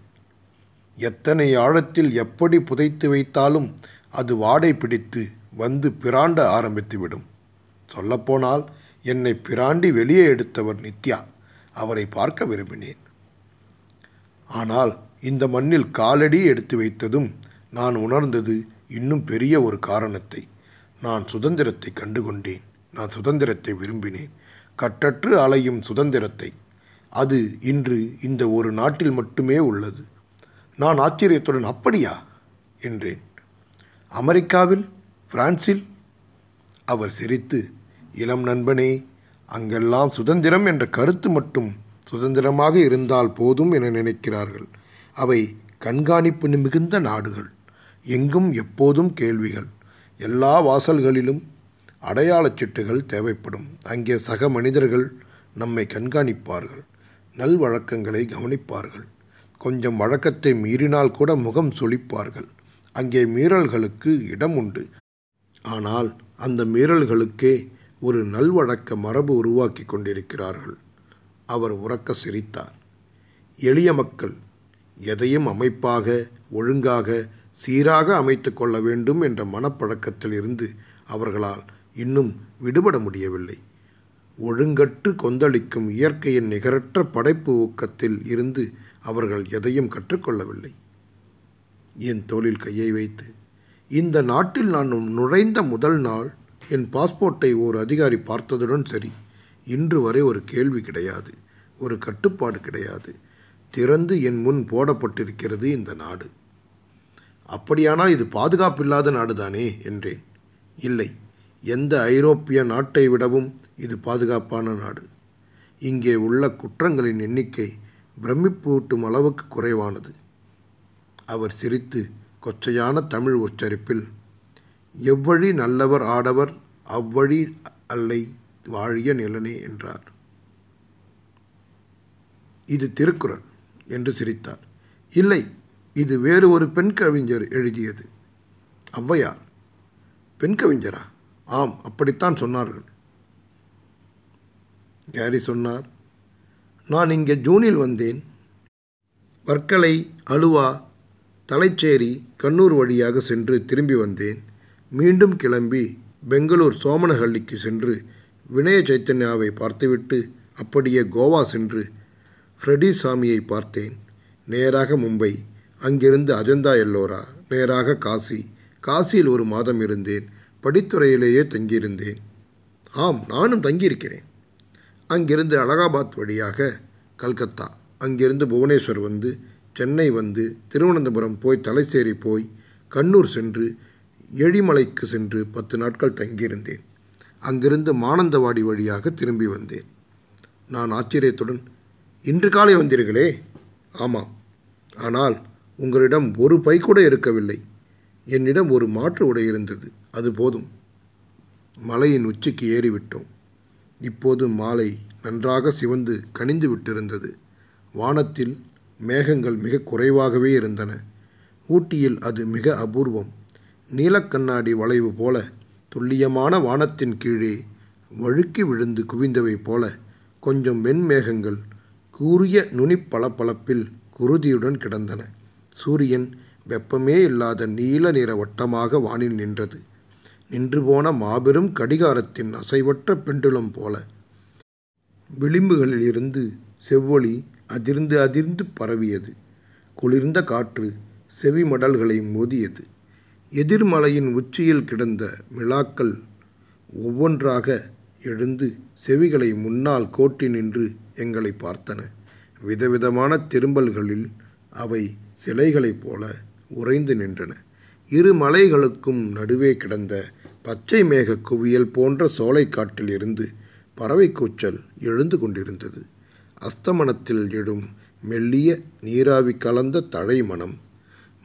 எத்தனை ஆழத்தில் எப்படி புதைத்து வைத்தாலும் அது வாடை பிடித்து வந்து பிராண்ட ஆரம்பித்துவிடும். சொல்லப்போனால் என்னை பிராண்டி வெளியே எடுத்தவர் நித்யா. அவரை பார்க்க விரும்பினேன். ஆனால் இந்த மண்ணில் காலடி எடுத்து வைத்ததும் நான் உணர்ந்தது இன்னும் பெரிய ஒரு காரணத்தை. நான் சுதந்திரத்தை கண்டுகொண்டேன். நான் சுதந்திரத்தை விரும்பினேன். கட்டற்று அலையும் சுதந்திரத்தை. அது இன்று இந்த ஒரு நாட்டில் மட்டுமே உள்ளது. நான் ஆச்சரியத்துடன் அப்படியா? என்றேன். அமெரிக்காவில்? பிரான்சில்? அவர் சிரித்து இளம் நண்பனே அங்கெல்லாம் சுதந்திரம் என்ற கருத்து மட்டும் சுதந்திரமாக இருந்தால் போதும் என நினைக்கிறார்கள். அவை கண்காணிப்பு மிகுந்த நாடுகள். எங்கும் எப்போதும் கேள்விகள். எல்லா வாசல்களிலும் அடையாளச் சீட்டுகள் தேவைப்படும். அங்கே சக மனிதர்கள் நம்மை கண்காணிப்பார்கள். நல்வழக்கங்களை கவனிப்பார்கள். கொஞ்சம் வழக்கத்தை மீறினால் கூட முகம் சுழிப்பார்கள். அங்கே மீறல்களுக்கு இடம் உண்டு. ஆனால் அந்த மீறல்களுக்கே ஒரு நல்வழக்க மரபு உருவாக்கி கொண்டிருக்கிறார்கள். அவர் உறக்க சிரித்தார். எளிய மக்கள் எதையும் அமைப்பாக ஒழுங்காக சீராக அமைத்து கொள்ள வேண்டும் என்ற மனப்பழக்கத்தில் இருந்து அவர்களால் இன்னும் விடுபட முடியவில்லை. ஒழுங்கற்று கொந்தளிக்கும் இயற்கையின் நிகரற்ற படைப்பு ஊக்கத்தில் இருந்து அவர்கள் எதையும் கற்றுக்கொள்ளவில்லை. என் தோளில் கையை வைத்து இந்த நாட்டில் நான் நுழைந்த முதல் நாள். என் பாஸ்போர்ட்டை ஓர் அதிகாரி பார்த்ததுடன் சரி. இன்று வரை ஒரு கேள்வி கிடையாது. ஒரு கட்டுப்பாடு கிடையாது. திறந்து என் முன் போடப்பட்டிருக்கிறது இந்த நாடு. அப்படியானால் இது பாதுகாப்பில்லாத நாடுதானே என்றேன். இல்லை எந்த ஐரோப்பிய நாட்டை விடவும் இது பாதுகாப்பான நாடு. இங்கே உள்ள குற்றங்களின் எண்ணிக்கை பிரமிப்பூட்டும் அளவுக்கு குறைவானது. அவர் சிரித்து கொச்சையான தமிழ் உச்சரிப்பில் எவ்வழி நல்லவர் ஆடவர் அவ்வழி அல்லை வாழிய நிலனே என்றார். இது திருக்குறள். என்று சிரித்தார். இல்லை இது வேறு ஒரு பெண் கவிஞர் எழுதியது. ஔவையார். பெண் கவிஞரா? ஆம் அப்படித்தான் சொன்னார்கள். யாரி சொன்னார்? நான் இங்கே ஜூனில் வந்தேன். வர்க்கலை அலுவா தலைச்சேரி கண்ணூர் வழியாக சென்று திரும்பி வந்தேன். மீண்டும் கிளம்பி பெங்களூர் சோமனஹள்ளிக்கு சென்று வினய சைத்தன்யாவை பார்த்துவிட்டு அப்படியே கோவா சென்று ஃப்ரெடி சாமியை பார்த்தேன். நேராக மும்பை. அங்கிருந்து அஜந்தா எல்லோரா? நேராக காசி. காசியில் ஒரு மாதம் இருந்தேன். படித்துறையிலேயே தங்கியிருந்தேன். ஆம் நானும் தங்கியிருக்கிறேன். அங்கிருந்து அலகாபாத் வழியாக கல்கத்தா. அங்கிருந்து புவனேஸ்வர் வந்து சென்னை வந்து திருவனந்தபுரம் போய் தலைசேரி போய் கண்ணூர் சென்று எழிமலைக்கு சென்று பத்து நாட்கள் தங்கியிருந்தேன். அங்கிருந்து மானந்தவாடி வழியாக திரும்பி வந்தேன். நான் ஆச்சரியத்துடன் இன்று காலை வந்தீர்களே? ஆமாம். ஆனால் உங்களிடம் ஒரு பை கூட இருக்கவில்லை. என்னிடம் ஒரு மாற்று உடை இருந்தது. அது போதும். மலையின் உச்சிக்கு ஏறிவிட்டோம். இப்போது மாலை நன்றாக சிவந்து கனிந்து விட்டிருந்தது. வானத்தில் மேகங்கள் மிக குறைவாகவே இருந்தன. ஊட்டியில் அது மிக அபூர்வம். நீலக்கண்ணாடி வளைவு போல துல்லியமான வானத்தின் கீழே வழுக்கி விழுந்து குவிந்தவை போல கொஞ்சம் வெண்மேகங்கள் கூரிய நுனிப்பளப்பளப்பில் குருதியுடன் கிடந்தன. சூரியன் வெப்பமே இல்லாத நீல நிற வட்டமாக வானில் நின்றது. நின்று போன மாபெரும் கடிகாரத்தின் அசைவற்ற பெண்டுலம் போல. விளிம்புகளில் இருந்து செவ்வொளி அதிர்ந்து அதிர்ந்து பரவியது. குளிர்ந்த காற்று செவி மடல்களை மோதியது. எதிர்மலையின் உச்சியில் கிடந்த விழாக்கள் ஒவ்வொன்றாக எழுந்து செவிகளை முன்னால் கோட்டி நின்று எங்களை பார்த்தன. விதவிதமான திரும்பல்களில் அவை சிலைகளைப் போல உறைந்து நின்றன. இரு மலைகளுக்கும் நடுவே கிடந்த பச்சை மேக குவியல் போன்ற சோலைக்காட்டில் இருந்து பறவை கூச்சல் எழுந்து கொண்டிருந்தது. அஸ்தமனத்தில் எழும் மெல்லிய நீராவி கலந்த தழை மனம்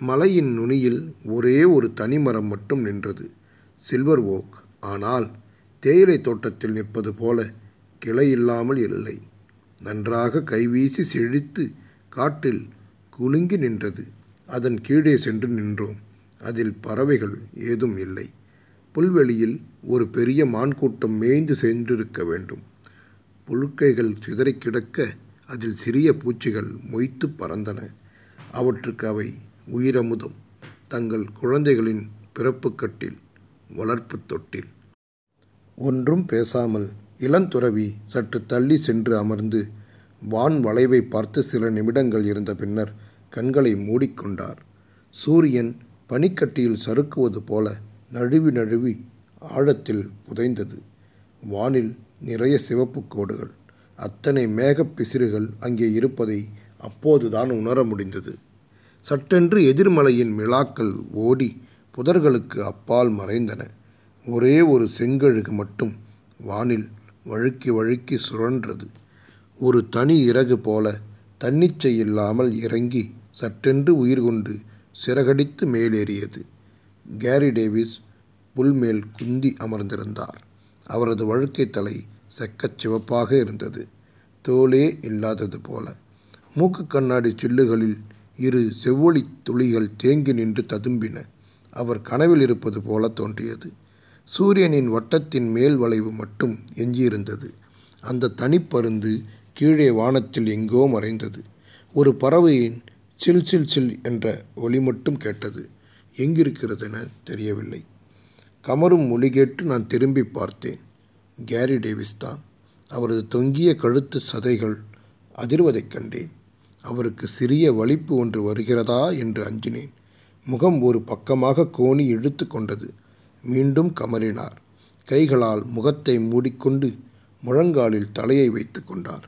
மலையின் நுனியில் ஒரே ஒரு தனிமரம் மட்டும் நின்றது. சில்வர் ஓக் ஆனால் தேயிலை தோட்டத்தில் நிற்பது போல கிளை இல்லாமல் இல்லை. நன்றாக கைவீசி செழித்து காட்டில் குலுங்கி நின்றது. அதன் கீழே சென்று நின்றோம். அதில் பறவைகள் ஏதும் இல்லை. புல்வெளியில் ஒரு பெரிய மான் கூட்டம் மேய்ந்து சென்றிருக்க வேண்டும். புழுக்கைகள் சிதறிக் கிடக்க அதில் சிறிய பூச்சிகள் மொய்த்து பறந்தன. அவற்றுக்கு அவை உயிரமுதம். தங்கள் குழந்தைகளின் பிறப்புக்கட்டில் வளர்ப்பு தொட்டில். ஒன்றும் பேசாமல் இளந்துறவி சற்று தள்ளி சென்று அமர்ந்து வான் வளைவை பார்த்து சில நிமிடங்கள் இருந்த பின்னர் கண்களை மூடிக்கொண்டார். சூரியன் பனிக்கட்டியில் சறுக்குவது போல நழுவி நழுவி ஆழத்தில் புதைந்தது. வானில் நிறைய சிவப்பு கோடுகள். அத்தனை மேகப் பிசிறுகள் அங்கே இருப்பதை அப்போதுதான் உணர முடிந்தது. சட்டென்று எதிர்மலையின் மிலாக்கள் ஓடி புதர்களுக்கு அப்பால் மறைந்தன. ஒரே ஒரு செங்கழுகு மட்டும் வானில் வழுக்கி வழுக்கி சுழன்றது. ஒரு தனி இறகு போல தன்னிச்சை இல்லாமல் இறங்கி சட்டென்று உயிர் கொண்டு சிறகடித்து மேலேறியது. கேரி டேவிஸ் புல்மேல் குந்தி அமர்ந்திருந்தார். அவரது வழுக்கை தலை செக்கச் சிவப்பாக இருந்தது. தோலே இல்லாதது போல. மூக்கு கண்ணாடி சில்லுகளில் இரு செவ்வொளி துளிகள் தேங்கி நின்று ததும்பின. அவர் கனவில் இருப்பது போல தோன்றியது. சூரியனின் வட்டத்தின் மேல் வளைவு மட்டும் எஞ்சியிருந்தது. அந்த தனிப்பருந்து கீழே வானத்தில் எங்கோ மறைந்தது. ஒரு பறவையின் சில் சில் சில் என்ற ஒலி மட்டும் கேட்டது. எங்கிருக்கிறது என தெரியவில்லை. கமரும் மொழி கேட்டு நான் திரும்பி பார்த்தேன். கேரி டேவிஸ் தான். அவரது தொங்கிய கழுத்து சதைகள் அதிர்வதைக் கண்டேன். அவருக்கு சிறிய வலிப்பு ஒன்று வருகிறதா என்று அஞ்சினேன். முகம் ஒரு பக்கமாக கோணி இழுத்து கொண்டது. மீண்டும் கமறினார். கைகளால் முகத்தை மூடிக்கொண்டு முழங்காலில் தலையை வைத்து கொண்டார்.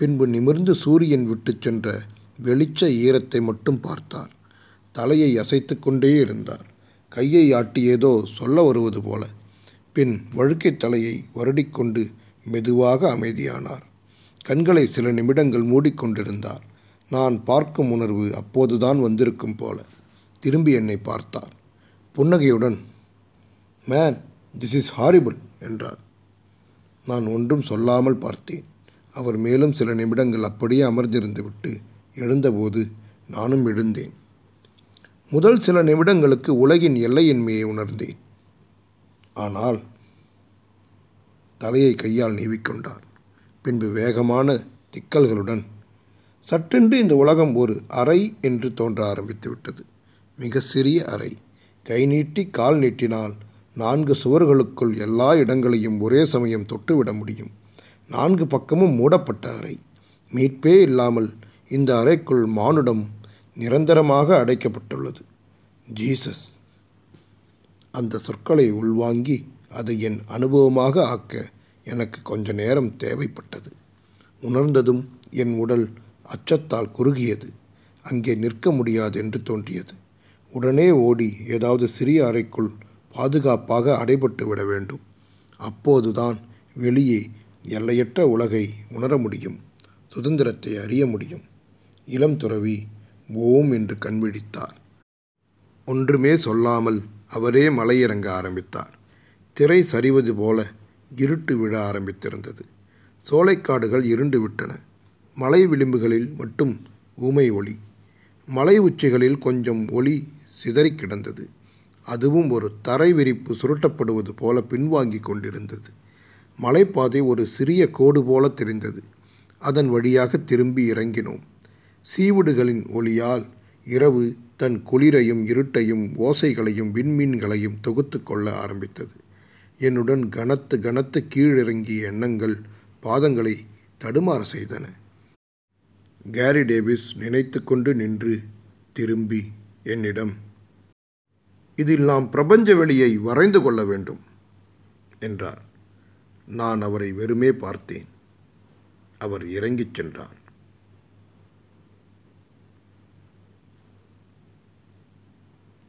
பின்பு நிமிர்ந்து சூரியன் விட்டு சென்ற வெளிச்ச ஈரத்தை மட்டும் பார்த்தார். தலையை அசைத்து கொண்டே இருந்தார். கையை ஆட்டி ஏதோ சொல்ல வருவது போல பின் வழுக்கை தலையை வருடிக்கொண்டு மெதுவாக அமைதியானார். கண்களை சில நிமிடங்கள் மூடிக்கொண்டிருந்தார் நான் பார்க்கும் உணர்வு அப்போதுதான் வந்திருக்கும் போல திரும்பி என்னை பார்த்தார். புன்னகையுடன் மேன் திஸ் இஸ் ஹாரிபிள் என்றார். நான் ஒன்றும் சொல்லாமல் பார்த்தேன். அவர் மேலும் சில நிமிடங்கள் அப்படியே அமர்ந்திருந்து விட்டு எழுந்தபோது நானும் எழுந்தேன். முதல் சில நிமிடங்களுக்கு உலகின் எல்லையின்மையை உணர்ந்தேன். ஆனால் தலையை கையால் நீவிக்கொண்டார். பின்பு வேகமான திக்கல்களுடன் சட்டென்று இந்த உலகம் ஒரு அறை என்று தோன்ற ஆரம்பித்து விட்டது. மிக சிறிய அறை. கை நீட்டி கால் நீட்டினால் நான்கு சுவர்களுக்குள் எல்லா இடங்களையும் ஒரே சமயம் தொட்டுவிட முடியும். நான்கு பக்கமும் மூடப்பட்ட அறை. மீட்பே இல்லாமல் இந்த அறைக்குள் மானுடம் நிரந்தரமாக அடைக்கப்பட்டுள்ளது. ஜீசஸ். அந்த சொற்களை உள்வாங்கி அதை என் அனுபவமாக ஆக்க எனக்கு கொஞ்ச நேரம் தேவைப்பட்டது. உணர்ந்ததும் என் உடல் அச்சத்தால் குறுகியது. அங்கே நிற்க முடியாது என்று தோன்றியது. உடனே ஓடி ஏதாவது சிறிய அறைக்குள் பாதுகாப்பாக அடைபட்டு விட வேண்டும். அப்போதுதான் வெளியே எல்லையற்ற உலகை உணர முடியும் சுதந்திரத்தை அறிய முடியும். இளம் துறவி ஓம் என்று கண்விழித்தார். ஒன்றுமே சொல்லாமல் அவரே மலையிறங்க ஆரம்பித்தார். திரை சரிவது போல இருட்டு விழ ஆரம்பித்திருந்தது. சோலைக்காடுகள் இருண்டு விட்டன. மலை விளிம்புகளில் மட்டும் ஊமை ஒளி. மலை உச்சிகளில் கொஞ்சம் ஒளி சிதறி கிடந்தது. அதுவும் ஒரு தரை விரிப்பு சுருட்டப்படுவது போல பின்வாங்கி கொண்டிருந்தது. மலைப்பாதை ஒரு சிறிய கோடு போல தெரிந்தது. அதன் வழியாக திரும்பி இறங்கினோம். சீவுடுகளின் ஒளியால் இரவு தன் குளிரையும் இருட்டையும் ஓசைகளையும் விண்மீன்களையும் தொகுத்து கொள்ள ஆரம்பித்தது. என்னுடன் கனத்து கனத்து கீழிறங்கிய எண்ணங்கள் பாதங்களை தடுமாற செய்தன. கேரி டேவிஸ் நினைத்து கொண்டு நின்று திரும்பி என்னிடம் இதில் நாம் பிரபஞ்ச வெளியை வரைந்து கொள்ள வேண்டும் என்றார். நான் அவரை வெறுமே பார்த்தேன். அவர் இறங்கிச் சென்றார்.